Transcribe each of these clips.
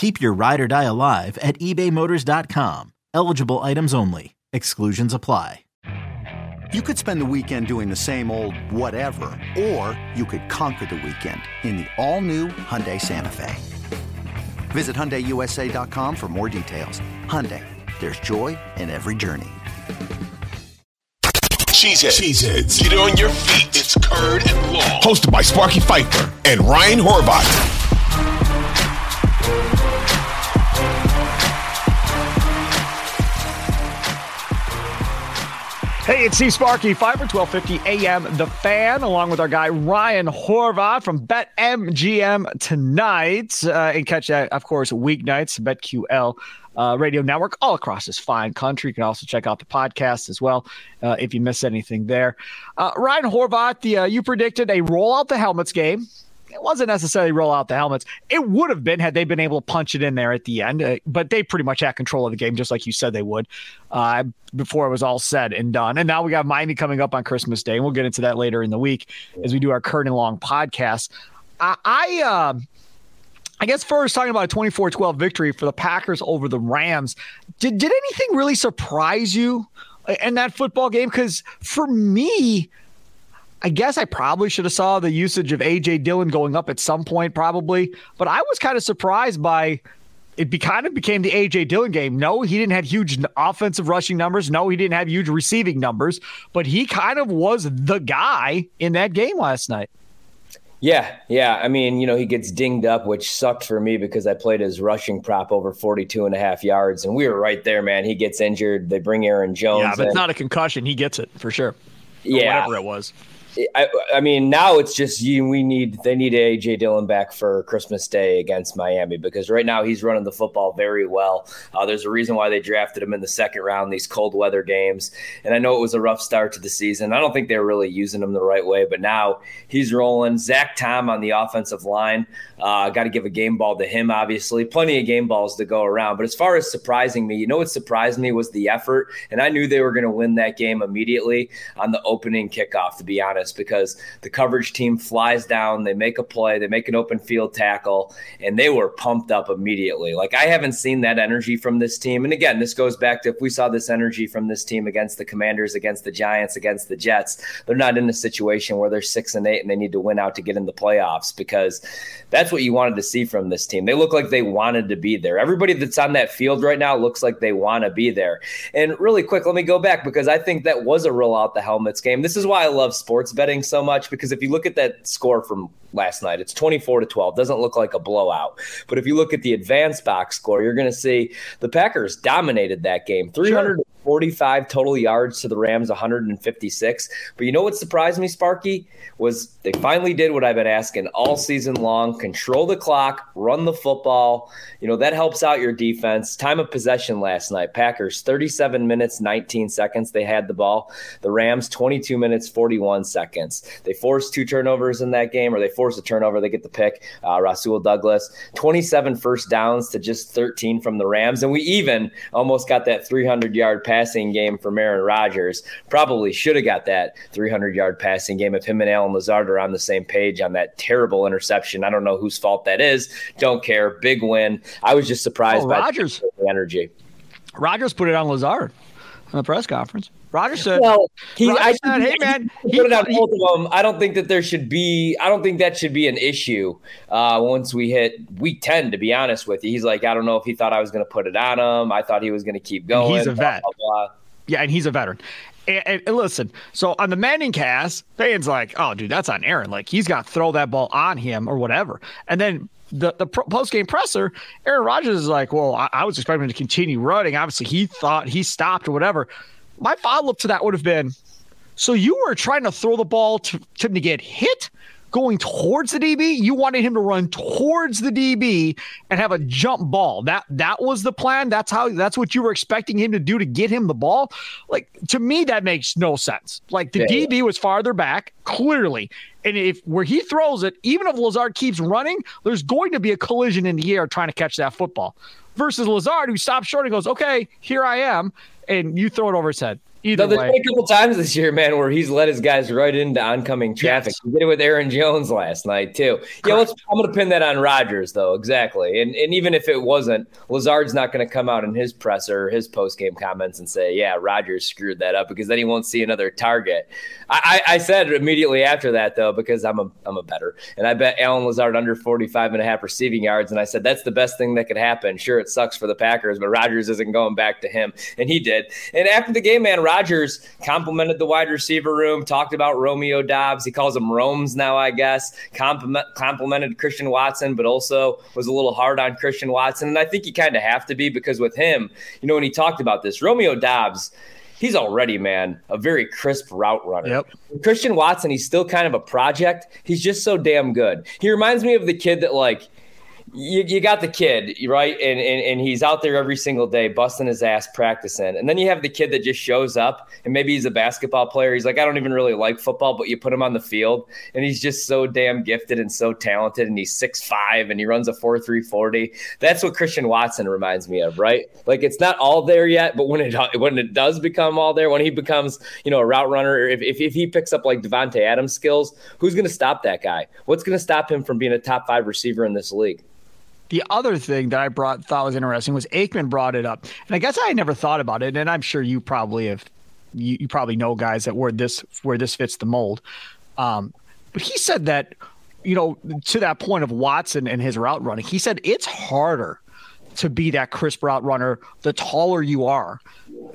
Keep your ride or die alive at ebaymotors.com. Eligible items only. Exclusions apply. You could spend the weekend doing the same old whatever, or you could conquer the weekend in the all-new Hyundai Santa Fe. Visit HyundaiUSA.com for more details. Hyundai, there's joy in every journey. Cheeseheads. Cheeseheads. Get on your feet. It's Curd and Long. Hosted by Sparky Fifer and Ryan Horvat. Hey, it's C Sparky, Fifer 1250 AM, The Fan, along with our guy Ryan Horvat from BetMGM tonight. Uh, and catch that, of course, weeknights, BetQL uh, radio network all across this fine country. You can also check out the podcast as well uh, if you miss anything there. Uh, Ryan Horvat, the, uh, you predicted a roll out the helmets game it wasn't necessarily roll out the helmets. It would have been had they been able to punch it in there at the end, uh, but they pretty much had control of the game, just like you said they would, uh, before it was all said and done. And now we got Miami coming up on Christmas Day, and we'll get into that later in the week as we do our Curd and Long podcast. I, I, uh, I guess first talking about a 24-12 victory for the Packers over the Rams. Did did anything really surprise you in that football game? Because for me, I guess I probably should have saw the usage of AJ Dillon going up at some point, probably. But I was kind of surprised by it. Be, kind of became the AJ Dillon game. No, he didn't have huge offensive rushing numbers. No, he didn't have huge receiving numbers. But he kind of was the guy in that game last night. Yeah, yeah. I mean, you know, he gets dinged up, which sucked for me because I played his rushing prop over 42 and a half yards, and we were right there, man. He gets injured. They bring Aaron Jones. Yeah, but in. it's not a concussion. He gets it for sure. yeah. Whatever it was. I, I, mean, now it's just you. We need they need AJ Dillon back for Christmas Day against Miami because right now he's running the football very well. Uh, there's a reason why they drafted him in the second round these cold weather games, and I know it was a rough start to the season. I don't think they were really using him the right way, but now he's rolling. Zach Tom on the offensive line, uh, got to give a game ball to him. Obviously, plenty of game balls to go around. But as far as surprising me, you know what surprised me was the effort, and I knew they were going to win that game immediately on the opening kickoff. To be honest honest, because the coverage team flies down, they make a play, they make an open field tackle, and they were pumped up immediately. Like I haven't seen that energy from this team. And again, this goes back to if we saw this energy from this team against the Commanders, against the Giants, against the Jets, they're not in a situation where they're six and eight and they need to win out to get in the playoffs because that's what you wanted to see from this team. They look like they wanted to be there. Everybody that's on that field right now looks like they want to be there. And really quick, let me go back because I think that was a roll out the helmets game. This is why I love sports betting so much because if you look at that score from last night. It's 24 to 12. Doesn't look like a blowout. But if you look at the advanced box score, you're going to see the Packers dominated that game. 345 total yards to the Rams, 156. But you know what surprised me, Sparky? Was they finally did what I've been asking all season long control the clock, run the football. You know, that helps out your defense. Time of possession last night Packers 37 minutes, 19 seconds. They had the ball. The Rams 22 minutes, 41 seconds. They forced two turnovers in that game, or they forced a turnover, they get the pick. Uh, Rasul Douglas, 27 first downs to just 13 from the Rams. And we even almost got that 300 yard passing game from Aaron Rodgers. Probably should have got that 300 yard passing game if him and Allen Lazard are on the same page on that terrible interception. I don't know whose fault that is. Don't care. Big win. I was just surprised oh, by Rodgers. the energy. Rodgers put it on Lazard in the press conference. Roger said, "Well, he, Roger I said, hey man, he, put it on both of them. I don't think that there should be. I don't think that should be an issue uh, once we hit week ten. To be honest with you, he's like, I don't know if he thought I was going to put it on him. I thought he was going to keep going. He's a vet. Blah, blah. Yeah, and he's a veteran. And, and, and, listen, so on the Manning cast, fans like, oh, dude, that's on Aaron. Like he's got to throw that ball on him or whatever. And then the the post game presser, Aaron Rodgers is like, well, I, I was expecting him to continue running. Obviously, he thought he stopped or whatever. My follow up to that would have been, so you were trying to throw the ball to, to him to get hit going towards the DB. You wanted him to run towards the DB and have a jump ball. That that was the plan. That's how that's what you were expecting him to do to get him the ball. Like to me, that makes no sense. Like the yeah, DB yeah. was farther back, clearly. And if where he throws it, even if Lazard keeps running, there's going to be a collision in the air trying to catch that football. Versus Lazard, who stops short and goes, Okay, here I am. And you throw it over his head. Either no, there's way. been a couple times this year, man, where he's led his guys right into oncoming traffic. Yes. He did it with Aaron Jones last night too. Correct. Yeah, let's, I'm going to pin that on Rodgers though, exactly. And and even if it wasn't, Lazard's not going to come out in his presser, or his post game comments, and say, "Yeah, Rodgers screwed that up," because then he won't see another target. I, I, I said immediately after that though, because I'm a I'm a better, and I bet Allen Lazard under 45 and a half receiving yards, and I said that's the best thing that could happen. Sure, it sucks for the Packers, but Rodgers isn't going back to him, and he did. And after the game, man, Rodgers complimented the wide receiver room, talked about Romeo Doubs. He calls him Romes now, I guess. Compliment, complimented Christian Watson, but also was a little hard on Christian Watson. And I think you kind of have to be because with him, you know, when he talked about this, Romeo Doubs, he's already, man, a very crisp route runner. Yep. Christian Watson, he's still kind of a project. He's just so damn good. He reminds me of the kid that, like, you, you got the kid, right? And, and and he's out there every single day busting his ass practicing. And then you have the kid that just shows up and maybe he's a basketball player. He's like, I don't even really like football, but you put him on the field and he's just so damn gifted and so talented and he's six five and he runs a four three forty. That's what Christian Watson reminds me of, right? Like it's not all there yet, but when it when it does become all there, when he becomes, you know, a route runner, if, if, if he picks up like Davante Adams skills, who's gonna stop that guy? What's gonna stop him from being a top five receiver in this league? The other thing that I brought thought was interesting was Aikman brought it up, and I guess I never thought about it, and I'm sure you probably have. You, you probably know guys that where this where this fits the mold, um, but he said that you know to that point of Watson and his route running, he said it's harder to be that crisp route runner the taller you are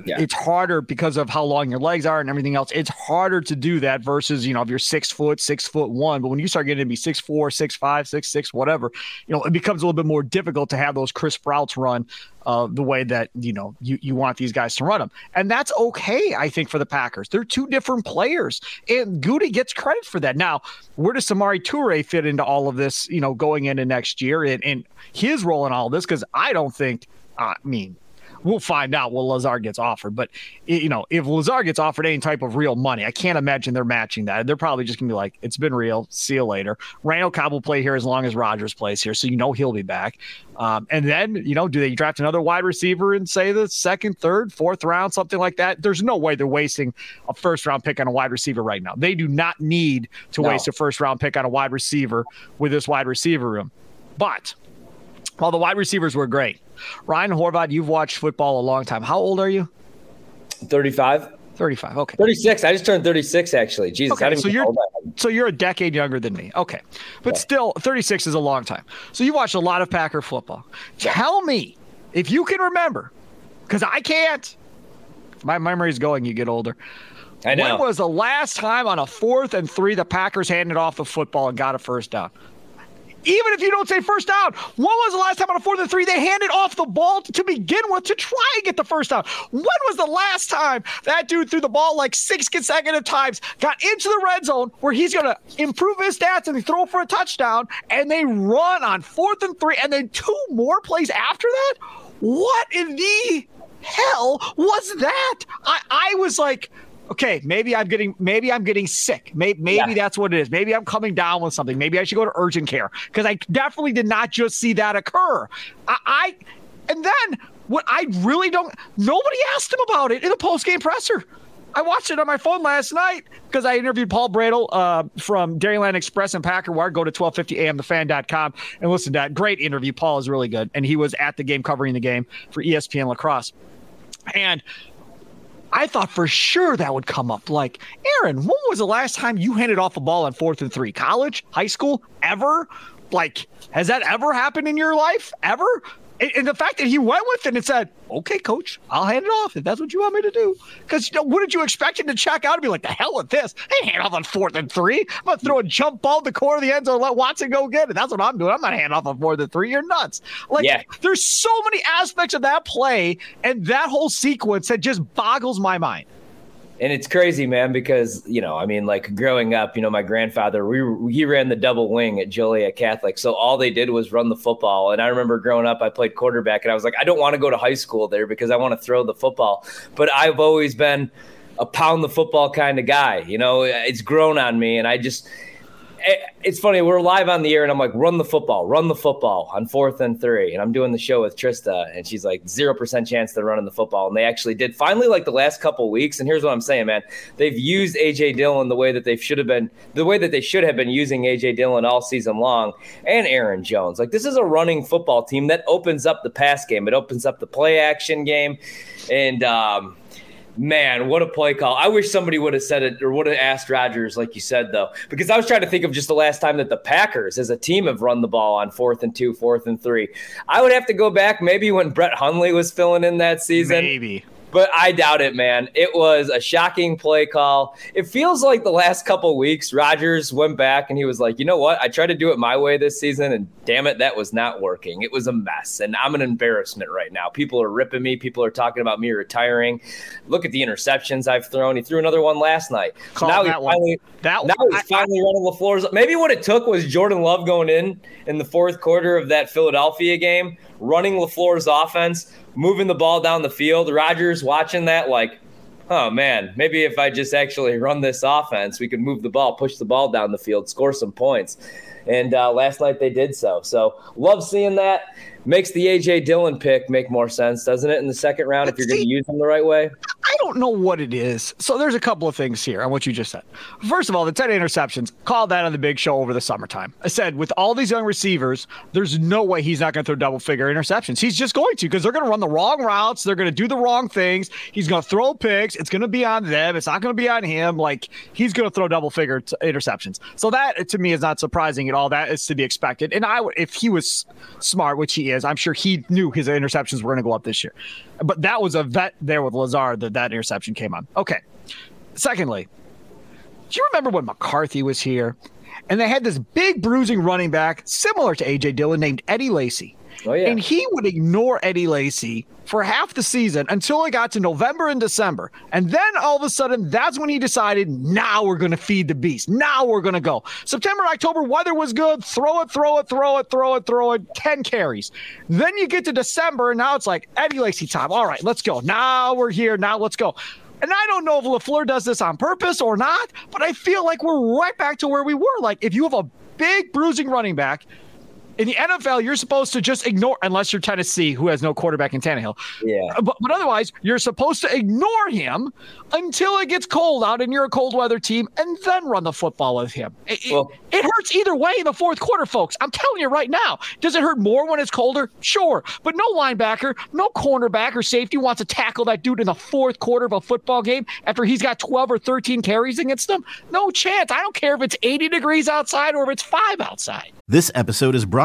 yeah. it's harder because of how long your legs are and everything else. It's harder to do that versus, you know, if you're six foot, six foot one. But when you start getting to be six four, six five, six six, whatever, you know, it becomes a little bit more difficult to have those crisp routes run uh, the way that you know you, you want these guys to run them, and that's okay. I think for the Packers, they're two different players, and Goody gets credit for that. Now, where does Samori Toure fit into all of this? You know, going into next year and, and his role in all this? Because I don't think. I mean, we'll find out what Lazard gets offered. But you know, if Lazard gets offered any type of real money, I can't imagine they're matching that. They're probably just gonna be like, "It's been real. See you later." Randall Cobb will play here as long as Rodgers plays here, so you know he'll be back. Um, and then you know, do they draft another wide receiver in say the second, third, fourth round, something like that? There's no way they're wasting a first round pick on a wide receiver right now. They do not need to no. waste a first round pick on a wide receiver with this wide receiver room. But while the wide receivers were great, Ryan Horvat, you've watched football a long time. How old are you? 35. 35. Okay. 36. I just turned 36 actually. Jesus. Okay, so you're so you're a decade younger than me. Okay. But yeah. still 36 is a long time. So you watched a lot of Packer football. Yeah. Tell me if you can remember cuz I can't. My memory is going you get older. I know. When was the last time on a fourth and 3 the Packers handed off the football and got a first down? Even if you don't say first down. When was the last time on a fourth and three they handed off the ball to begin with to try and get the first down? When was the last time that dude threw the ball like six consecutive times, got into the red zone where he's going to improve his stats and throw for a touchdown, and they run on fourth and three, and then two more plays after that? What in the hell was that? I, I was like, okay, maybe I'm getting maybe I'm getting sick. Maybe, maybe yeah. that's what it is. Maybe I'm coming down with something. Maybe I should go to urgent care because I definitely did not just see that occur. I, I and then what I really don't. Nobody asked him about it in the post game presser. I watched it on my phone last night because I interviewed Paul Bretl uh, from Dairyland Express and Packer Wire. Go to 1250amthefan.com and listen to that. Great interview. Paul is really good. And he was at the game covering the game for ESPN La Crosse. And I thought for sure that would come up. Like, Aaron, when was the last time you handed off a ball on fourth and three? College, high school, ever? Like, has that ever happened in your life? Ever? And the fact that he went with it and said, "Okay, coach, I'll hand it off if that's what you want me to do." Because you know, what did you expect him to check out and be like, "The hell with this? I hand off on fourth and three. I'm gonna throw a jump ball to the corner of the end zone, let Watson go get it. That's what I'm doing. I'm not handing off on fourth and three. You're nuts. Like, yeah. there's so many aspects of that play and that whole sequence that just boggles my mind and it's crazy, man, because you know, I mean, like growing up, you know, my grandfather, we he ran the double wing at Joliet Catholic, so all they did was run the football. And I remember growing up, I played quarterback, and I was like, I don't want to go to high school there because I want to throw the football. But I've always been a pound the football kind of guy. You know, it's grown on me, and I just it's funny. We're live on the air, and I'm like, run the football, run the football on fourth and three. And I'm doing the show with Trista, and she's like, zero percent chance they're running the football. And they actually did finally, like the last couple weeks. And here's what I'm saying, man. They've used AJ Dillon the way that they should have been, the way that they should have been using AJ Dillon all season long, and Aaron Jones. Like, this is a running football team that opens up the pass game, it opens up the play action game. And, um, Man, what a play call. I wish somebody would have said it or would have asked Rodgers, like you said, though, because I was trying to think of just the last time that the Packers as a team have run the ball on fourth and two, fourth and three. I would have to go back maybe when Brett Hundley was filling in that season. Maybe but I doubt it, man. It was a shocking play call. It feels like the last couple weeks, Rodgers went back and he was like, you know what? I tried to do it my way this season, and damn it, that was not working. It was a mess, and I'm an embarrassment right now. People are ripping me. People are talking about me retiring. Look at the interceptions I've thrown. He threw another one last night. So now he's finally, that, now he's finally running LaFleur's. Maybe what it took was Jordan Love going in in the fourth quarter of that Philadelphia game, running LaFleur's offense moving the ball down the field. Rodgers watching that, like, oh man, maybe if I just actually run this offense, we could move the ball, push the ball down the field, score some points. And uh, last night they did so. So love seeing that. Makes the AJ Dillon pick make more sense, doesn't it, in the second round if you're going to use him the right way? Don't know what it is. So there's a couple of things here on what you just said. First of all, the 10 interceptions, called that on the big show over the summertime. I said, with all these young receivers, there's no way he's not going to throw double figure interceptions. He's just going to because they're going to run the wrong routes. They're going to do the wrong things. He's going to throw picks. It's going to be on them. It's not going to be on him. Like he's going to throw double figure t- interceptions. So that to me is not surprising at all. That is to be expected. And I would, if he was smart, which he is, I'm sure he knew his interceptions were going to go up this year. But that was a vet there with Lazard that that interception came on. Okay. Secondly, do you remember when McCarthy was here and they had this big bruising running back similar to AJ Dillon named Eddie Lacy? Oh, yeah. And he would ignore Eddie Lacy for half the season until it got to November and December. And then all of a sudden, that's when he decided, now we're going to feed the beast. Now we're going to go. September, October, weather was good. Throw it, throw it, throw it, throw it, throw it. 10 carries. Then you get to December, and now it's like Eddie Lacy time. All right, let's go. Now we're here. Now let's go. And I don't know if LaFleur does this on purpose or not, but I feel like we're right back to where we were. Like, if you have a big bruising running back, in the NFL, you're supposed to just ignore, unless you're Tennessee, who has no quarterback in Tannehill. Yeah. Uh, but, but otherwise, you're supposed to ignore him until it gets cold out and you're a cold weather team and then run the football with him. It, well, it, it hurts either way in the fourth quarter, folks. I'm telling you right now. Does it hurt more when it's colder? Sure. But no linebacker, no cornerback or safety wants to tackle that dude in the fourth quarter of a football game after he's got 12 or 13 carries against them. No chance. I don't care if it's 80 degrees outside or if it's five outside. This episode is brought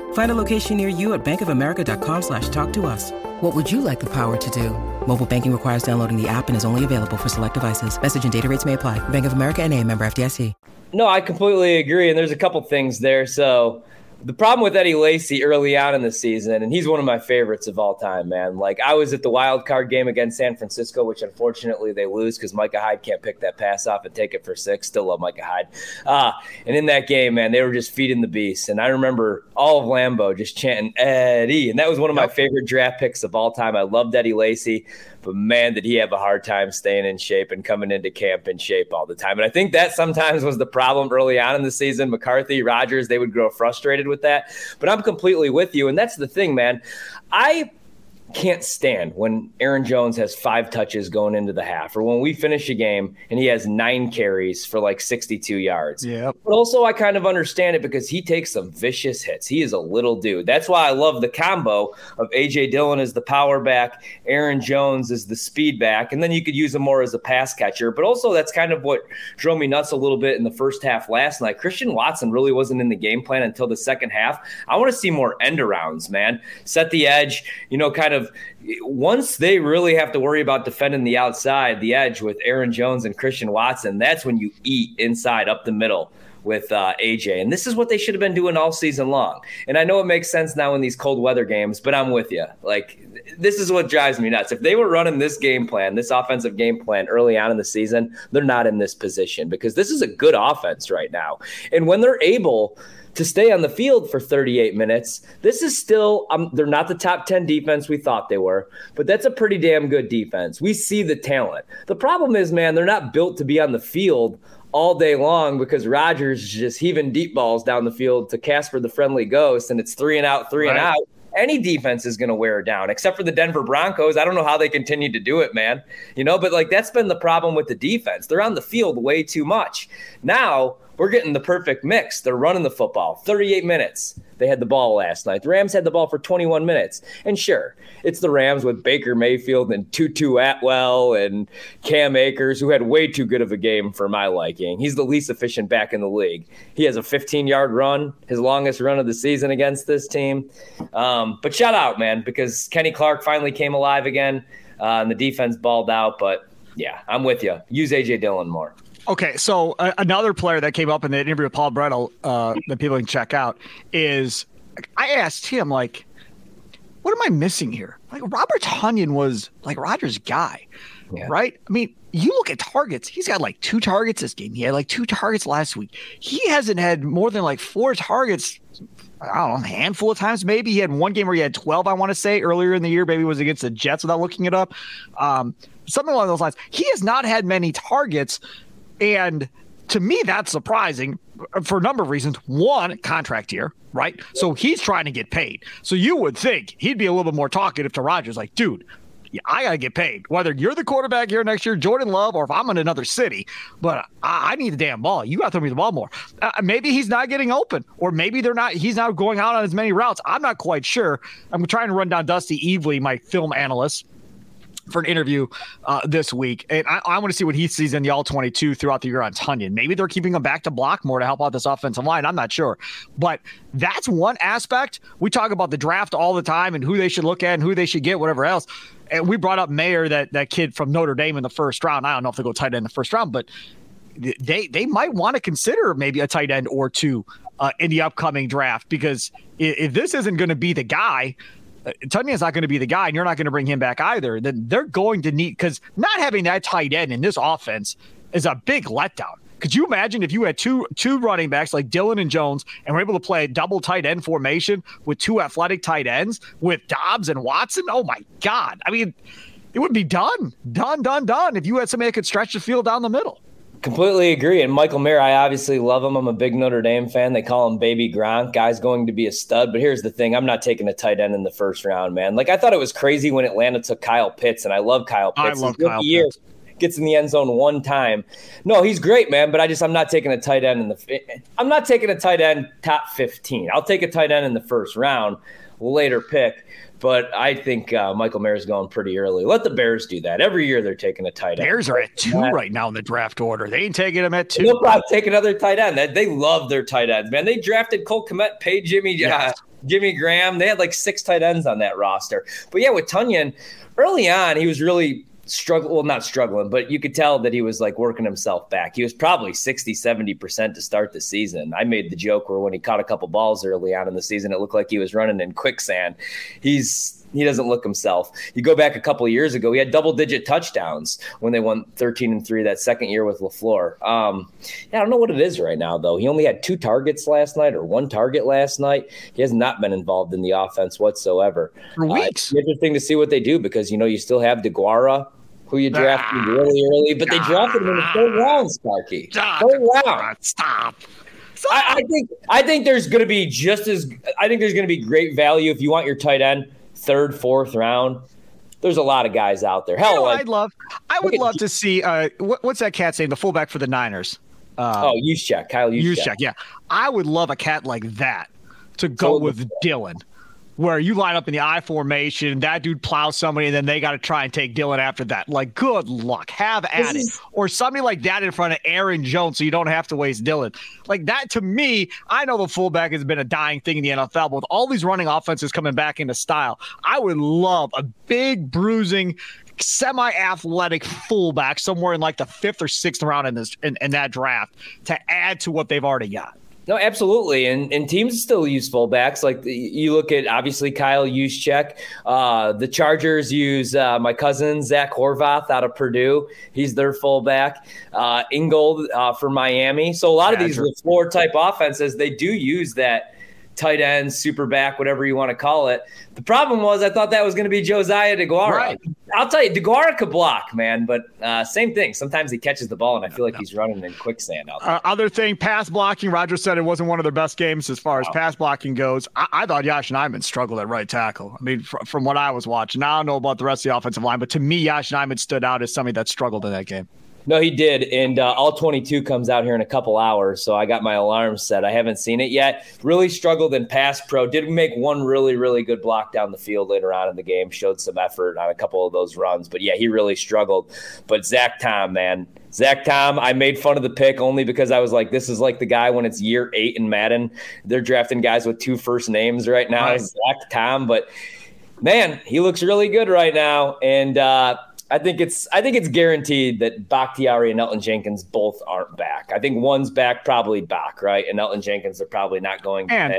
Find a location near you at bankofamerica.com slash talk to us. What would you like the power to do? Mobile banking requires downloading the app and is only available for select devices. Message and data rates may apply. Bank of America and a member FDIC. No, I completely agree. And there's a couple things there. So the problem with Eddie Lacy early on in the season, and he's one of my favorites of all time, man. Like I was at the wild card game against San Francisco, which unfortunately they lose because Micah Hyde can't pick that pass off and take it for six. Still love Micah Hyde. Uh, and in that game, man, they were just feeding the beast. And I remember all of Lambeau just chanting Eddie, and that was one of my favorite draft picks of all time. I loved Eddie Lacy. But man, did he have a hard time staying in shape and coming into camp in shape all the time. And I think that sometimes was the problem early on in the season. McCarthy, Rodgers, they would grow frustrated with that. But I'm completely with you. And that's the thing, man. I can't stand when Aaron Jones has five touches going into the half, or when we finish a game and he has nine carries for like 62 yards. Yeah. But also, I kind of understand it because he takes some vicious hits. He is a little dude. That's why I love the combo of AJ Dillon as the power back, Aaron Jones as the speed back, and then you could use him more as a pass catcher. But also, that's kind of what drove me nuts a little bit in the first half last night. Christian Watson really wasn't in the game plan until the second half. I want to see more end arounds, man. Set the edge, you know, kind of of once they really have to worry about defending the outside, the edge with Aaron Jones and Christian Watson, that's when you eat inside up the middle with uh, AJ. And this is what they should have been doing all season long. And I know it makes sense now in these cold weather games, but I'm with you. Like, this is what drives me nuts. If they were running this game plan, this offensive game plan early on in the season, they're not in this position because this is a good offense right now. And when they're able, to stay on the field for 38 minutes. This is still, um, they're not the top 10 defense we thought they were, but that's a pretty damn good defense. We see the talent. The problem is, man, they're not built to be on the field all day long because Rodgers is just heaving deep balls down the field to Casper the friendly ghost, and it's three and out, three right. and out. Any defense is going to wear down, except for the Denver Broncos. I don't know how they continue to do it, man. You know, but like that's been the problem with the defense. They're on the field way too much. Now, we're getting the perfect mix. They're running the football 38 minutes. They had the ball last night. The Rams had the ball for 21 minutes. And sure, it's the Rams with Baker Mayfield and Tutu Atwell and Cam Akers, who had way too good of a game for my liking. He's the least efficient back in the league. He has a 15 yard run, his longest run of the season against this team. Um, but shout out, man, because Kenny Clark finally came alive again uh, and the defense balled out. But yeah, I'm with you. Use AJ Dillon more. Okay, so uh, another player that came up in the interview with Paul Bretl uh, that people can check out is I asked him like, "What am I missing here?" Like Robert Tonyan was like Rodgers' guy, yeah. right? I mean, you look at targets; he's got like two targets this game. He had like two targets last week. He hasn't had more than like four targets. I don't know, a handful of times maybe. He had one game where he had 12, I want to say, earlier in the year. Maybe it was against the Jets without looking it up. Um, something along those lines. He has not had many targets and to me, that's surprising for a number of reasons. One, contract year, right? So he's trying to get paid. So you would think he'd be a little bit more talkative to Rodgers, like, dude, I got to get paid. Whether you're the quarterback here next year, Jordan Love, or if I'm in another city, but I, I need the damn ball. You got to throw me the ball more. Uh, maybe he's not getting open, or maybe they're not. He's not going out on as many routes. I'm not quite sure. I'm trying to run down Dusty Evely, my film analyst, for an interview uh, this week. And I, I want to see what he sees in the all 22 throughout the year on Tonyan. Maybe they're keeping him back to block more to help out this offensive line. I'm not sure. But that's one aspect. We talk about the draft all the time and who they should look at and who they should get, whatever else. And we brought up Mayer, that, that kid from Notre Dame in the first round. I don't know if they go tight end in the first round, but they they might want to consider maybe a tight end or two uh, in the upcoming draft because if, if this isn't going to be the guy – Uh, Tonyan's not going to be the guy, and you're not going to bring him back either. Then they're going to need because not having that tight end in this offense is a big letdown. Could you imagine if you had two two running backs like Dillon and Jones and were able to play a double tight end formation with two athletic tight ends with Doubs and Watson? Oh my God! I mean, it would be done, done, done, done if you had somebody that could stretch the field down the middle. Completely agree. And Michael Mayer, I obviously love him. I'm a big Notre Dame fan. They call him Baby Gronk. Guy's going to be a stud. But here's the thing: I'm not taking a tight end in the first round, man. Like I thought it was crazy when Atlanta took Kyle Pitts, and I love Kyle Pitts. I love Kyle year, Pitts. Gets in the end zone one time. No, he's great, man. But I just I'm not taking a tight end in the. I'm not taking a tight end top 15. I'll take a tight end in the first round, later pick. But I think uh, Michael Mayer's going pretty early. Let the Bears do that. Every year they're taking a tight end. Bears are at two right now in the draft order. They ain't taking them at two. They'll probably take another tight end. They love their tight ends, man. They drafted Cole Kmet, paid Jimmy uh, yes. uh, Jimmy Graham. They had like six tight ends on that roster. But yeah, with Tonyan, early on, he was really struggling. Well, not struggling, but you could tell that he was like working himself back. He was probably 60, 70% to start the season. I made the joke where when he caught a couple balls early on in the season, it looked like he was running in quicksand. He's he doesn't look himself. You go back a couple of years ago, he had double digit touchdowns when they won 13 and 3 that second year with LaFleur. Um, yeah, I don't know what it is right now, though. He only had two targets last night or one target last night. He has not been involved in the offense whatsoever. For weeks. Uh, interesting to see what they do because, you know, you still have DeGuara, who you drafted ah, really early, but they drafted him in the third round, Sparky. Third round. Stop. I, I, think I think there's going to be just as I think there's going to be great value if you want your tight end third, fourth round. There's a lot of guys out there. Hell, you know, like, I'd love, I would love to see. Uh, what, what's that cat's name? The fullback for the Niners. Uh, oh, Juszczyk, Kyle Juszczyk. Yeah, I would love a cat like that to go with Dillon where you line up in the I formation, that dude plows somebody, and then they got to try and take Dillon after that. Like, good luck. Have at it. Or somebody like that in front of Aaron Jones so you don't have to waste Dillon. Like that to me, I know the fullback has been a dying thing in the NFL, but with all these running offenses coming back into style, I would love a big bruising semi-athletic fullback somewhere in like the fifth or sixth round in this in, in that draft to add to what they've already got. No, absolutely, and and teams still use fullbacks. Like you look at obviously Kyle Juszczyk. Uh, the Chargers use uh, my cousin Zach Horvath out of Purdue. He's their fullback. Uh, Ingold uh, for Miami. So a lot of these floor type offenses they do use that tight end, super back, whatever you want to call it. The problem was I thought that was going to be Josiah DeGuara. Right. I'll tell you, DeGuara could block, man, but uh, same thing. Sometimes he catches the ball, and I feel like he's running in quicksand out there. Uh, other thing, pass blocking. Roger said it wasn't one of their best games as far as wow. pass blocking goes. I, I thought Yosh Nijman struggled at right tackle. I mean, fr- from what I was watching, now I don't know about the rest of the offensive line, but to me, Yosh Nijman stood out as somebody that struggled in that game. No, he did. And uh, All 22 comes out here in a couple hours. So I got my alarm set. I haven't seen it yet. Really struggled in pass pro. Did make one really, really good block down the field later on in the game. Showed some effort on a couple of those runs. But yeah, he really struggled. But Zach Tom, man. Zach Tom, I made fun of the pick only because I was like, this is like the guy when it's year eight in Madden. They're drafting guys with two first names right now. Right. Zach Tom. But man, he looks really good right now. And, uh, I think it's I think it's guaranteed that Bakhtiari and Elgton Jenkins both aren't back. I think one's back, probably back, right? And Elgton Jenkins are probably not going. And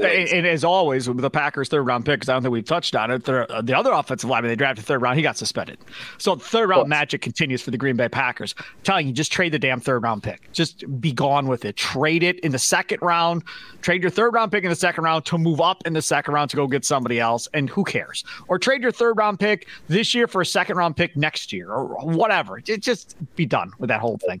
and as always, with the Packers' third round pick, because I don't think we've touched on it, uh, the other offensive lineman they drafted third round, he got suspended. So third round magic continues for the Green Bay Packers. I'm telling you, just trade the damn third round pick. Just be gone with it. Trade it in the second round. Trade your third round pick in the second round to move up in the second round to go get somebody else. And who cares? Or trade your third round pick this year for a second round pick next year or whatever. It Just be done with that whole thing.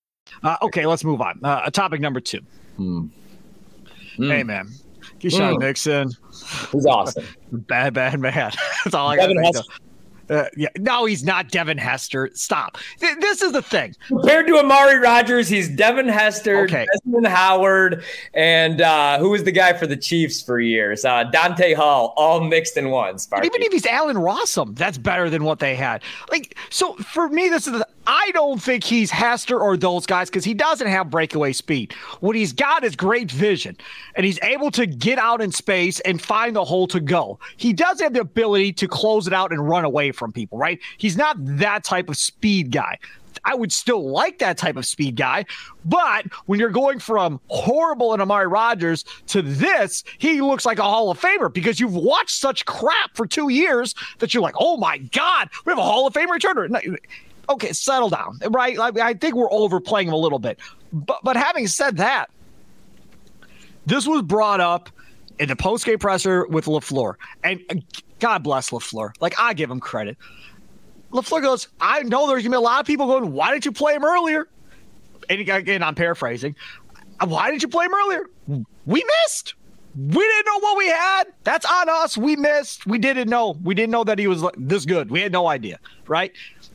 Uh, okay, let's move on. Uh, topic number two. Mm. Hey, man. Keisean mm. Nixon. He's awesome. bad, bad man. That's all I got to uh, yeah, no, he's not Devin Hester. Stop. Th- this is the thing. Compared to Amari Rodgers, he's Devin Hester, okay. Desmond Howard, and uh, who was the guy for the Chiefs for years? Uh, Dante Hall, all mixed in one. Even if he's Allen Rossum, that's better than what they had. Like, so for me, this is the, I don't think he's Hester or those guys because he doesn't have breakaway speed. What he's got is great vision, and he's able to get out in space and find the hole to go. He does have the ability to close it out and run away from people, right? He's not that type of speed guy. I would still like that type of speed guy. But when you're going from horrible in Amari Rodgers to this, he looks like a Hall of Famer because you've watched such crap for two years that you're like, oh my God, we have a Hall of Fame returner. Okay, settle down, right? I think we're overplaying him a little bit. But, but having said that, this was brought up in the post-game presser with LaFleur. And uh, God bless LaFleur. Like, I give him credit. LaFleur goes, I know there's going to be a lot of people going, why didn't you play him earlier? And again, I'm paraphrasing. Why didn't you play him earlier? We missed. we didn't know what we had. That's on us. We missed. We didn't know. We didn't know that he was this good. We had no idea, right?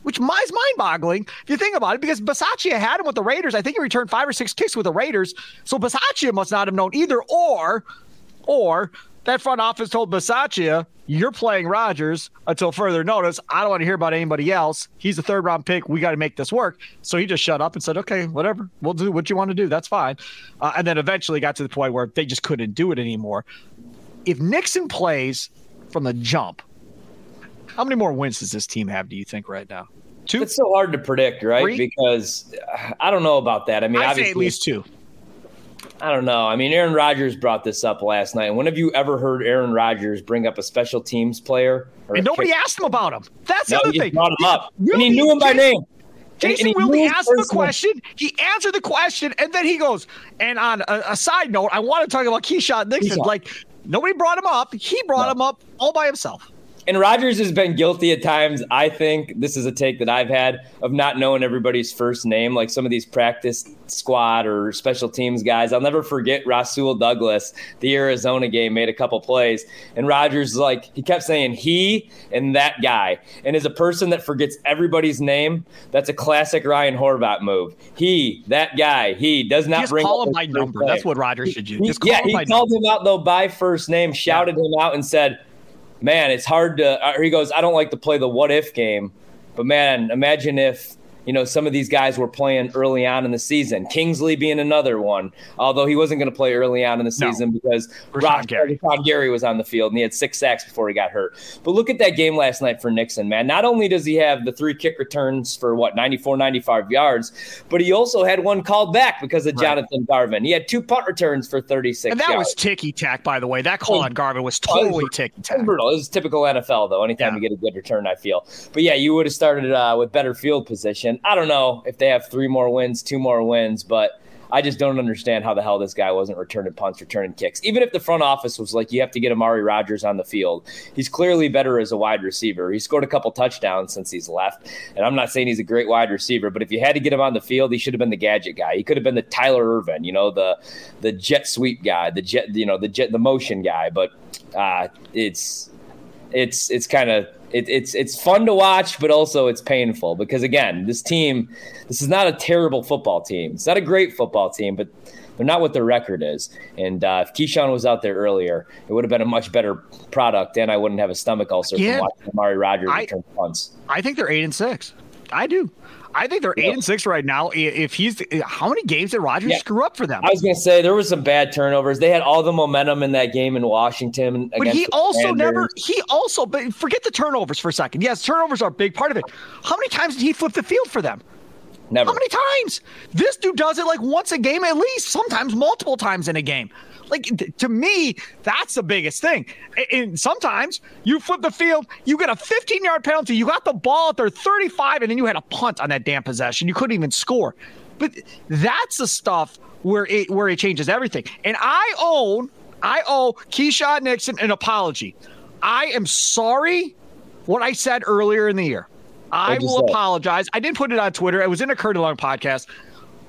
Which is mind-boggling if you think about it, because Bisaccia had him with the Raiders. I think he returned five or six kicks with the Raiders. So Bisaccia must not have known either, or, or that front office told Bisaccia, "You're playing Rodgers until further notice. I don't want to hear about anybody else. He's a third-round pick. We got to make this work." So he just shut up and said, "Okay, whatever. We'll do what you want to do. That's fine." Uh, and then eventually got to the point where they just couldn't do it anymore. If Nixon plays from the jump, how many more wins does this team have? Do you think right now? Two. It's so hard to predict, right? Three? Because uh, I don't know about that. I mean, I say obviously, at least two. I don't know. I mean, Aaron Rodgers brought this up last night. When have you ever heard Aaron Rodgers bring up a special teams player? And nobody kicker? asked him about him. That's the No, other he thing. brought him up, and he knew him by Jason- name. Jason Wilde asked him a question. He answered the question, and then he goes, and on a, a side note, I want to talk about Keisean Nixon. Keisean. Like, nobody brought him up. He brought No. him up all by himself. And Rodgers has been guilty at times. I think this is a take that I've had of not knowing everybody's first name, like some of these practice squad or special teams guys. I'll never forget Rasul Douglas, the Arizona game, made a couple plays, and Rodgers like he kept saying he and that guy. And as a person that forgets everybody's name, that's a classic Ryan Horvat move. He, that guy, he does not Just bring call him by number. name. That's what Rodgers should do. He- Just call yeah, he called number. him out though by first name, shouted him out, and said, "Man, it's hard to." Or he goes, "I don't like to play the what if game, but man, imagine if." You know, some of these guys were playing early on in the season. Kingsley being another one, although he wasn't going to play early on in the No. season because Rashan Rod Gary. Gary was on the field and he had six sacks before he got hurt. But look at that game last night for Nixon, man. Not only does he have the three kick returns for what, 94, 95 yards, but he also had one called back because of Right. Jonathan Garvin. He had two punt returns for 36 And that yards. was ticky tack, by the way. That call Oh, on Garvin was oh, totally ticky tack. brutal. It was typical NFL though. Anytime Yeah. you get a good return, I feel. But yeah, you would have started uh, with better field position. I don't know if they have three more wins, two more wins, but I just don't understand how the hell this guy wasn't returning punts, returning kicks. Even if the front office was like, you have to get Amari Rodgers on the field, he's clearly better as a wide receiver. He scored a couple touchdowns since he's left, and I'm not saying he's a great wide receiver, but if you had to get him on the field, he should have been the gadget guy. He could have been the Tyler Ervin, you know, the the jet sweep guy, the jet, you know, the jet, the motion guy. But uh, it's it's it's kind of it, it's it's fun to watch, but also it's painful because again, this team, this is not a terrible football team. It's not a great football team, but they're not what their record is. And uh, if Keisean was out there earlier, it would have been a much better product, and I wouldn't have a stomach ulcer Yeah. from watching Amari Rodgers I- return punts. I think they're eight and six. I do. I think they're eight and six right now. If he's how many games did Rodgers Yeah. screw up for them? I was going to say there was some bad turnovers. They had all the momentum in that game in Washington. But he also Commanders. never. He also. But forget the turnovers for a second. Yes, turnovers are a big part of it. How many times did he flip the field for them? never. How many times? This dude does it like once a game at least. Sometimes multiple times in a game. Like to me, that's the biggest thing. And sometimes you flip the field, you get a 15 yard penalty, you got the ball at their 35, and then you had a punt on that damn possession. You couldn't even score. But that's the stuff where it where it changes everything. And I own, I owe Keisean Nixon an apology. I am sorry what I said earlier in the year. I will apologize. I didn't put it on Twitter. It was in a Curd Long podcast,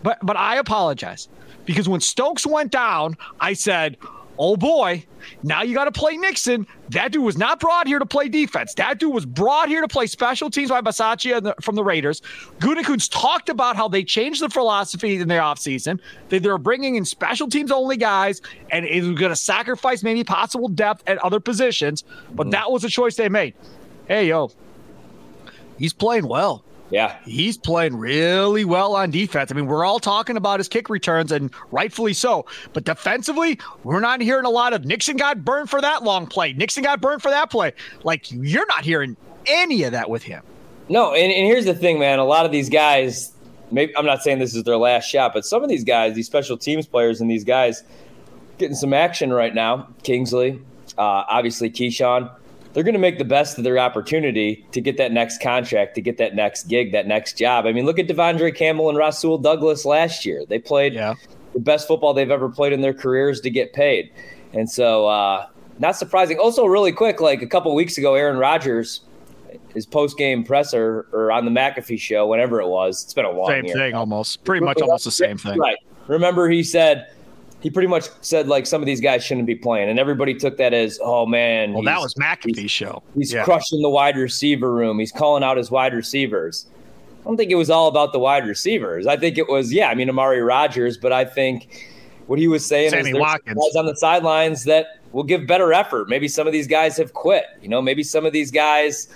but but I apologize because when Stokes went down, I said, "Oh boy, now you got to play Nixon." That dude was not brought here to play defense. That dude was brought here to play special teams by Bisaccia from the Raiders. Gutekunst talked about how they changed the philosophy in their offseason. That they're bringing in special teams only guys, and was going to sacrifice maybe possible depth at other positions. But mm-hmm. that was a choice they made. Hey yo, he's playing well Yeah. he's playing really well on defense. I mean, we're all talking about his kick returns, and rightfully so. But defensively, we're not hearing a lot of Nixon got burned for that long play. Nixon got burned for that play. Like, you're not hearing any of that with him. No, and, and here's the thing, man. A lot of these guys, maybe I'm not saying this is their last shot, but some of these guys, these special teams players, and these guys getting some action right now. Kingsley, uh, obviously Keyshawn, they're going to make the best of their opportunity to get that next contract, to get that next gig, that next job. I mean, look at De'Vondre Campbell and Rasul Douglas last year. They played Yeah. the best football they've ever played in their careers to get paid, and so uh, not surprising. Also, really quick, like a couple weeks ago, Aaron Rodgers. His post game presser or on the McAfee show, whenever it was, it's been a long Same year. thing, almost. Pretty much almost the same thing. Right. Remember, he said, he pretty much said like some of these guys shouldn't be playing, and everybody took that as, oh man. Well, that was McAfee's show. He's yeah. crushing the wide receiver room. He's calling out his wide receivers. I don't think it was all about the wide receivers. I think it was, yeah, I mean Amari Rodgers, but I think what he was saying Sammy is there's Watkins. guys on the sidelines that will give better effort. Maybe some of these guys have quit. You know, maybe some of these guys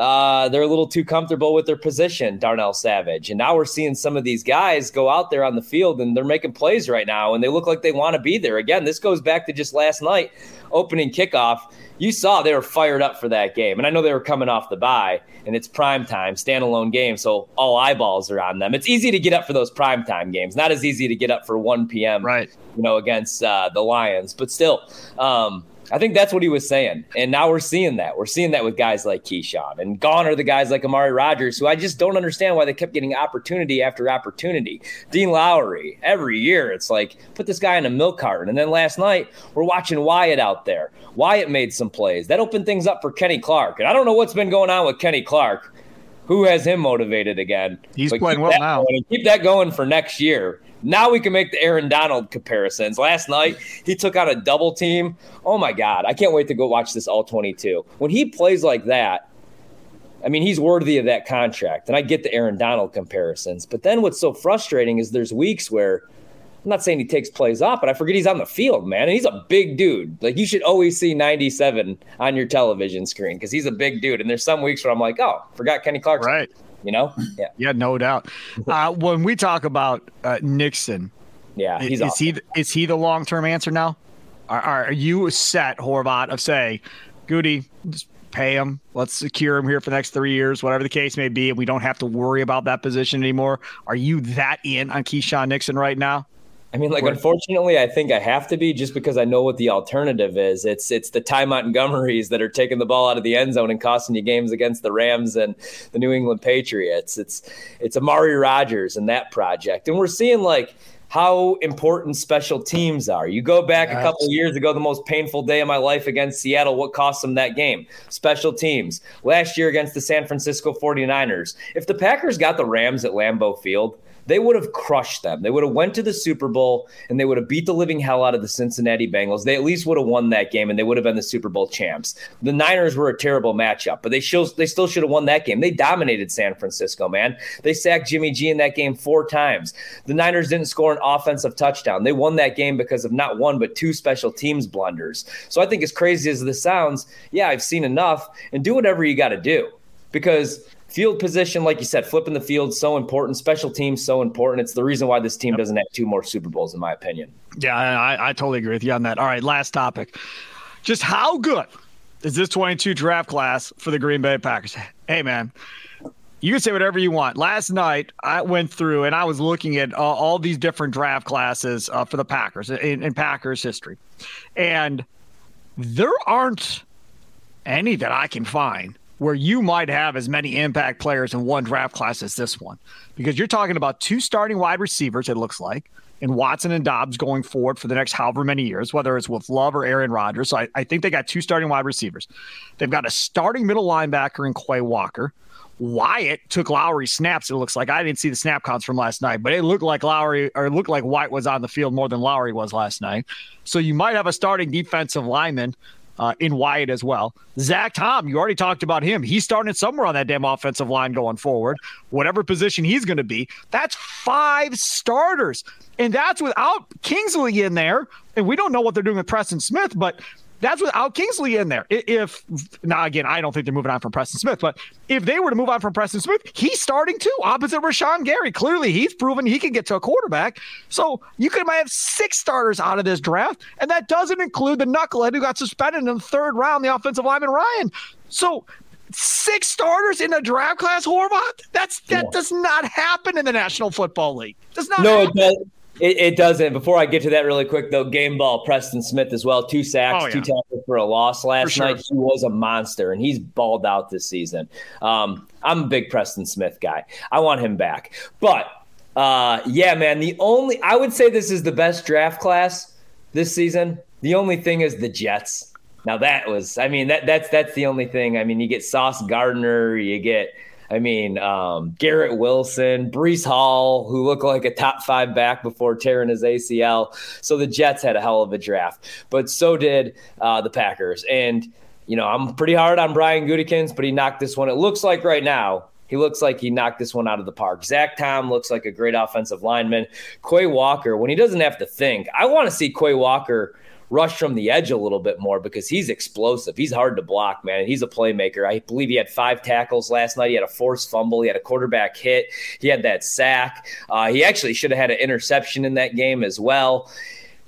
uh, they're a little too comfortable with their position, Darnell Savage. And now we're seeing some of these guys go out there on the field and they're making plays right now and they look like they want to be there. Again, this goes back to just last night, opening kickoff. You saw they were fired up for that game. And I know they were coming off the bye and it's prime time, standalone game. So all eyeballs are on them. It's easy to get up for those prime time games, not as easy to get up for 1 p.m. Right. You know, against uh, the Lions, but still, um, I think that's what he was saying. And now we're seeing that. We're seeing that with guys like Keisean. And gone are the guys like Amari Rodgers, who I just don't understand why they kept getting opportunity after opportunity. Dean Lowry, every year, it's like, put this guy in a milk carton. And then last night, we're watching Wyatt out there. Wyatt made some plays. That opened things up for Kenny Clark. And I don't know what's been going on with Kenny Clark. Who has him motivated again? He's but playing well now. Keep that going for next year. Now we can make the Aaron Donald comparisons. Last night, he took out a double team. Oh my God. I can't wait to go watch this all 22. When he plays like that, I mean, he's worthy of that contract. And I get the Aaron Donald comparisons. But then what's so frustrating is there's weeks where I'm not saying he takes plays off, but I forget he's on the field, man. And he's a big dude. Like you should always see 97 on your television screen because he's a big dude. And there's some weeks where I'm like, oh, forgot Kenny Clark. Right you know? Yeah. Yeah, no doubt. Uh, when we talk about uh, Nixon, yeah, is, awesome. he is he the long term answer now? Are, are you set, Horvat, of say, Gutey, just pay him, let's secure him here for the next three years, whatever the case may be, and we don't have to worry about that position anymore? Are you that in on Keisean Nixon right now? I mean, like, unfortunately, I think I have to be just because I know what the alternative is. It's it's the Ty Montgomerys that are taking the ball out of the end zone and costing you games against the Rams and the New England Patriots. It's it's Amari Rodgers and that project, and we're seeing like how important special teams are. You go back yes. a couple years ago, the most painful day of my life against Seattle. What cost them that game? Special teams. Last year against the San Francisco 49ers. If the Packers got the Rams at Lambeau Field, they would have crushed them. They would have went to the Super Bowl and they would have beat the living hell out of the Cincinnati Bengals. They at least would have won that game and they would have been the Super Bowl champs. The Niners were a terrible matchup, but they still they still should have won that game. They dominated San Francisco, man. They sacked Jimmy G in that game four times. The Niners didn't score an offensive touchdown. They won that game because of not one but two special teams blunders. So I think as crazy as this sounds, yeah, I've seen enough and do whatever you got to do because field position, like you said, flipping the field so important. Special teams so important. It's the reason why this team doesn't have two more Super Bowls, in my opinion. Yeah, I, I totally agree with you on that. All right, last topic. Just how good is this 22 draft class for the Green Bay Packers? Hey, man, you can say whatever you want. Last night, I went through and I was looking at all, all these different draft classes uh, for the Packers in, in Packers history, and there aren't any that I can find where you might have as many impact players in one draft class as this one, because you're talking about two starting wide receivers, it looks like, and Watson and Doubs going forward for the next however many years, whether it's with Love or Aaron Rodgers. So I, I think they got two starting wide receivers. They've got a starting middle linebacker in Quay Walker. Wyatt took Lowry snaps. It looks like I didn't see the snap counts from last night, but it looked like Lowry or it looked like Wyatt was on the field more than Lowry was last night. So you might have a starting defensive lineman uh, in Wyatt as well. Zach Tom, you already talked about him. He's starting somewhere on that damn offensive line going forward, whatever position he's going to be. That's five starters. And that's without Kingsley in there. And we don't know what they're doing with Preston Smith, but that's without Kingsley in there. If now again, I don't think they're moving on from Preston Smith, but if they were to move on from Preston Smith, he's starting too, opposite Rashan Gary. Clearly, he's proven he can get to a quarterback. So you could might have six starters out of this draft, and that doesn't include the knucklehead who got suspended in the third round, the offensive lineman Rhyan. So six starters in a draft class, Horvat? That's that yeah. does not happen in the National Football League. Does not. No, happen. it does. It, it, doesn't. Before I get to that really quick, though, game ball, Preston Smith as well. Two sacks, oh, yeah. two tackles for a loss last sure. night. He was a monster, and he's balled out this season. Um, I'm a big Preston Smith guy. I want him back. But uh, yeah, man, the only I would say this is the best draft class this season. The only thing is the Jets. Now that was, I mean, that that's that's the only thing. I mean, you get Sauce Gardner, you get I mean, um, Garrett Wilson, Breece Hall, who looked like a top five back before tearing his ACL. So the Jets had a hell of a draft, but so did uh, the Packers. And, you know, I'm pretty hard on Brian Gutekunst, but he knocked this one. It looks like right now, he looks like he knocked this one out of the park. Zach Tom looks like a great offensive lineman. Quay Walker, when he doesn't have to think, I want to see Quay Walker rush from the edge a little bit more because he's explosive. He's hard to block, man. He's a playmaker. I believe he had five tackles last night. He had a forced fumble. He had a quarterback hit. He had that sack. Uh, he actually should have had an interception in that game as well.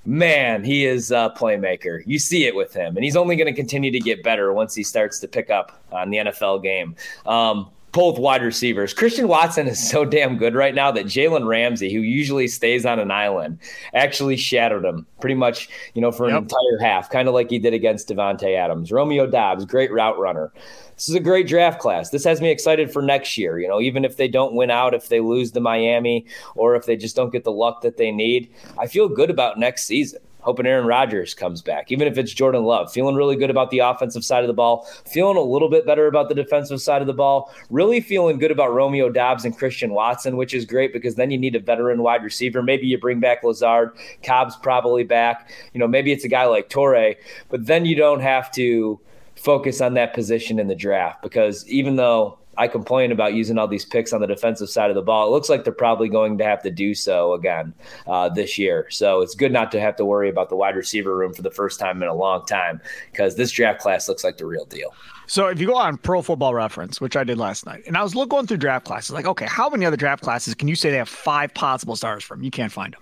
Man, he is a playmaker. You see it with him, and he's only going to continue to get better once he starts to pick up on the NFL game. Um, both wide receivers. Christian Watson is so damn good right now that Jalen Ramsey, who usually stays on an island, actually shadowed him pretty much, you know, for an yep. entire half, kind of like he did against Davante Adams. Romeo Doubs, great route runner. This is a great draft class. This has me excited for next year. You know, even if they don't win out, if they lose to Miami, or if they just don't get the luck that they need, I feel good about next season hoping Aaron Rodgers comes back, even if it's Jordan Love. Feeling really good about the offensive side of the ball, feeling a little bit better about the defensive side of the ball, really feeling good about Romeo Doubs and Christian Watson, which is great because then you need a veteran wide receiver. Maybe you bring back Lazard, Cobb's probably back. You know, maybe it's a guy like Torrey, but then you don't have to focus on that position in the draft because even though I complain about using all these picks on the defensive side of the ball. It looks like they're probably going to have to do so again uh, this year. So it's good not to have to worry about the wide receiver room for the first time in a long time because this draft class looks like the real deal. So if you go on Pro Football Reference, which I did last night, and I was looking through draft classes, like, okay, how many other draft classes can you say they have five possible stars from? You can't find them.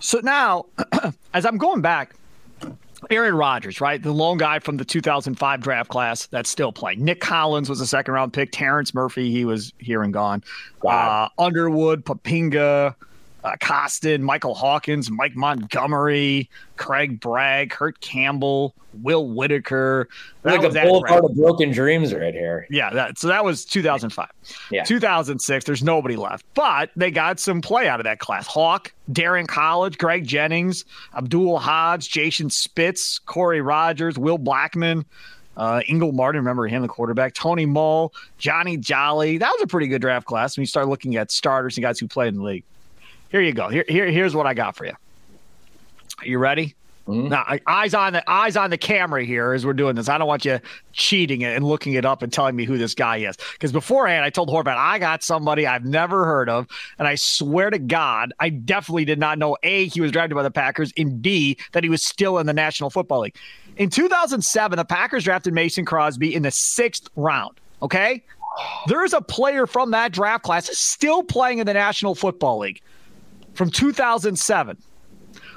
So now, as I'm going back, Aaron Rodgers, right? The lone guy from the 2005 draft class that's still playing. Nick Collins was a second round pick. Terrence Murphy, he was here and gone. Wow. Uh, Underwood, Poppinga, uh, Coston, Michael Hawkins, Mike Montgomery, Craig Bragg, Kurt Campbell, Will Whitaker. That like a boulevard of broken dreams right here. Yeah, that, so that was 2005. Yeah. 2006, there's nobody left, but they got some play out of that class. Hawk, Daryn Colledge, Greg Jennings, Abdul Hodge, Jason Spitz, Cory Rodgers, Will Blackmon. Uh, Ingle Martin, remember him, the quarterback. Tony Moll, Johnny Jolly. That was a pretty good draft class when you start looking at starters and guys who played in the league. Here you go. Here, here, here's what I got for you. Are you ready? Mm-hmm. Now, eyes on the eyes on the camera here as we're doing this. I don't want you cheating it and looking it up and telling me who this guy is. Because beforehand, I told Horvat I got somebody I've never heard of, and I swear to God, I definitely did not know a he was drafted by the Packers, and b that he was still in the National Football League. In 2007, the Packers drafted Mason Crosby in the sixth round. Okay, there's a player from that draft class still playing in the National Football League from 2007.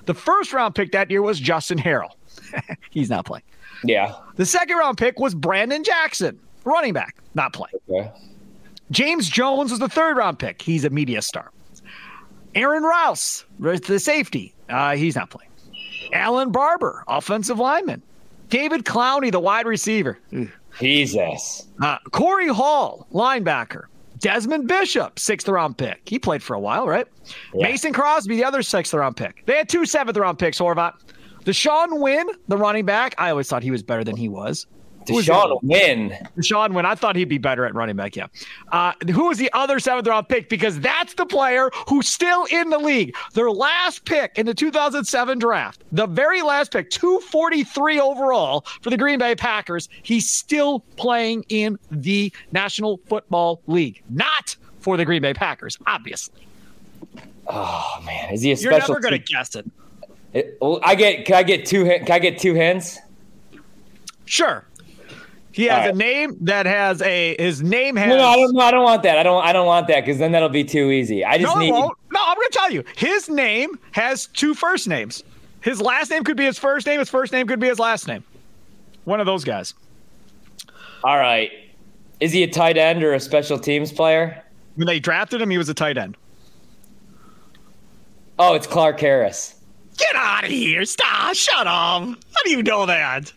The first round pick that year was Justin Harrell. He's not playing. Yeah. The second round pick was Brandon Jackson, running back, not playing. Okay. James Jones was the third round pick. He's a media star. Aaron Rouse, the safety, uh, he's not playing. Allen Barber, offensive lineman. David Clowney, the wide receiver. Jesus. Uh, Corey Hall, linebacker. Desmond Bishop, sixth round pick. He played for a while, right? Yeah. Mason Crosby, the other sixth round pick. They had two seventh round picks, Horvat. Deshaun Wynn, the running back. I always thought he was better than he was. Deshaun Wynn. Deshaun Wynn. I thought he'd be better at running back. Yeah. Uh, who was the other seventh round pick? Because that's the player who's still in the league. Their last pick in the 2007 draft, the very last pick, 243 overall for the Green Bay Packers. He's still playing in the National Football League, not for the Green Bay Packers, obviously. Oh man, is he a special? You're never going to guess it. it well, I get. Can I get two? Can I get two hints? Sure. He has right. a name that has a his name has. No, no, I don't. No, I don't want that. I don't. I don't want that because then that'll be too easy. I just no, need. Won't. No, I'm going to tell you. His name has two first names. His last name could be his first name. His first name could be his last name. One of those guys. All right. Is he a tight end or a special teams player? When they drafted him, he was a tight end. Oh, it's Clark Harris. Get out of here! Stop! Shut up! How do you know that?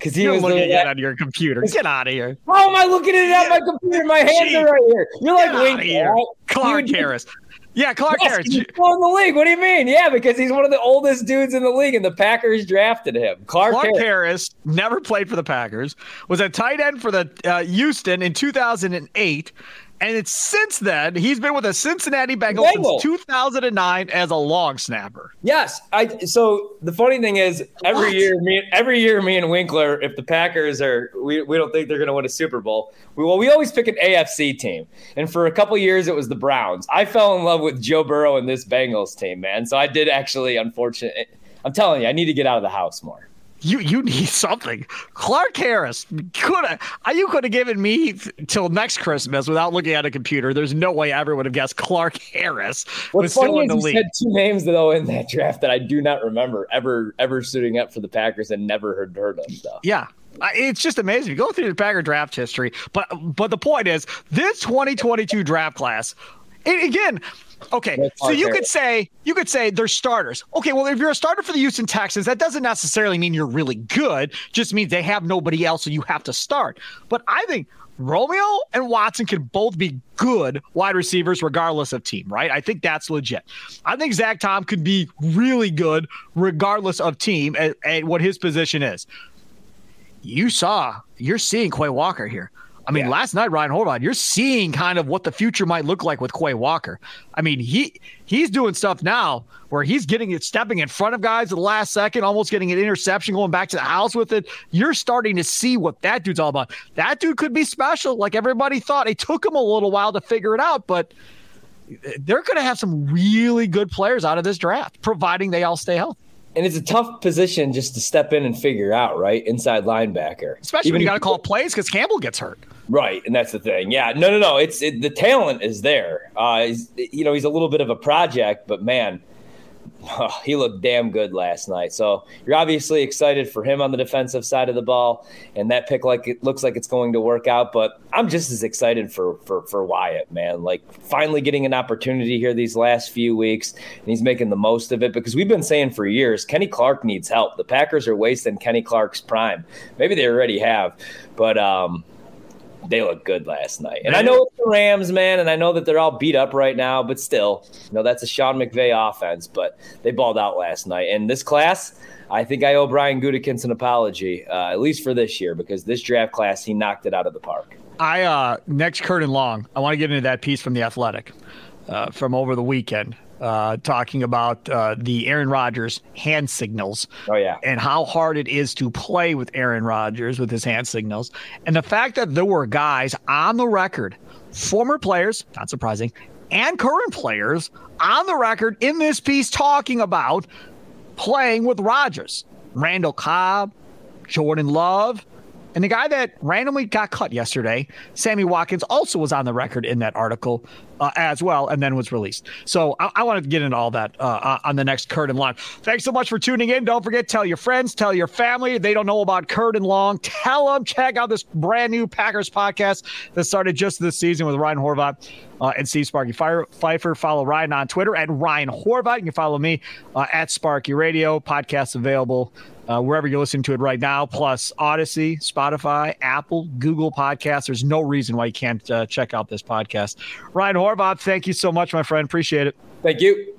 Because he You're was looking at it on your computer. Get out of here. How am I looking at it on my computer? My hands are right here. You're like winking. Right? Clark Dude, Harris. Yeah, Clark yes, Harris. He's still in the league. What do you mean? Yeah, because he's one of the oldest dudes in the league, and the Packers drafted him. Clark, Clark Harris. Harris. never played for the Packers. Was a tight end for the uh, Houston in 2008 And it's since then he's been with the Cincinnati Bengals since 2009 as a long snapper. Yes, I. So the funny thing is, every what? year, me, every year, me and Winkler, if the Packers are, we, we don't think they're going to win a Super Bowl. We, well, we always pick an AFC team, and for a couple years it was the Browns. I fell in love with Joe Burrow and this Bengals team, man. So I did actually. Unfortunately, I'm telling you, I need to get out of the house more you you need something. Clark Harris could have you could have given me till next Christmas without looking at a computer. There's no way I ever would have guessed Clark Harris What's was still in the league. Said two names though in that draft that I do not remember ever ever suiting up for the Packers and never heard heard of. Though. Yeah, it's just amazing. You go through the Packer draft history, but but the point is, this 2022 draft class, again, Okay, so you could say you could say they're starters. Okay, well if you're a starter for the Houston Texans, that doesn't necessarily mean you're really good. Just means they have nobody else, so you have to start. But I think Romeo and Watson can both be good wide receivers regardless of team, right? I think that's legit. I think Zach Tom could be really good regardless of team and, and what his position is. You saw, you're seeing Quay Walker here. I mean, yeah. last night, Ryan Horvat, you're seeing kind of what the future might look like with Quay Walker. I mean, he he's doing stuff now where he's getting it, stepping in front of guys at the last second, almost getting an interception, going back to the house with it. You're starting to see what that dude's all about. That dude could be special, like everybody thought. It took him a little while to figure it out, but they're going to have some really good players out of this draft, providing they all stay healthy and it's a tough position just to step in and figure out, right? Inside linebacker, especially Even when you got to call plays because Campbell gets hurt. Right, and that's the thing. Yeah, no, no, no. It's it, the talent is there. Uh, you know, he's a little bit of a project, but man, oh, he looked damn good last night. So you're obviously excited for him on the defensive side of the ball, and that pick like it looks like it's going to work out. But I'm just as excited for for for Wyatt, man. Like finally getting an opportunity here these last few weeks, and he's making the most of it because we've been saying for years Kenny Clark needs help. The Packers are wasting Kenny Clark's prime. Maybe they already have, but um, they look good last night. And I know it's the Rams, man, and I know that they're all beat up right now, but still, you know, that's a Sean McVay offense, but they balled out last night. And this class, I think I owe Brian Gutekunst an apology, uh, at least for this year, because this draft class, he knocked it out of the park. I, uh, next Curd & Long, I want to get into that piece from The Athletic uh, from over the weekend uh, talking about uh, the Aaron Rodgers hand signals. Oh, yeah. And how hard it is to play with Aaron Rodgers with his hand signals. And the fact that there were guys on the record, former players, not surprising, and current players on the record in this piece talking about playing with Rodgers. Randall Cobb, Jordan Love, and the guy that randomly got cut yesterday, Sammy Watkins, also was on the record in that article uh, as well, and then was released. So I, I wanted to get into all that uh, uh on the next Curd & Long. Thanks so much for tuning in. Don't forget, tell your friends, tell your family. They don't know about Curd & Long. Tell them, check out this brand new Packers podcast that started just this season with Ryan Horvat. Uh, and Steve Sparky Fifer. Follow Ryan on Twitter at Ryan Horvat. You can follow me uh, at Sparky Radio. Podcast available uh, wherever you're listening to it right now, plus Audacy, Spotify, Apple, Google Podcasts. There's no reason why you can't uh, check out this podcast. Ryan Horvat, thank you so much, my friend. Appreciate it. Thank you.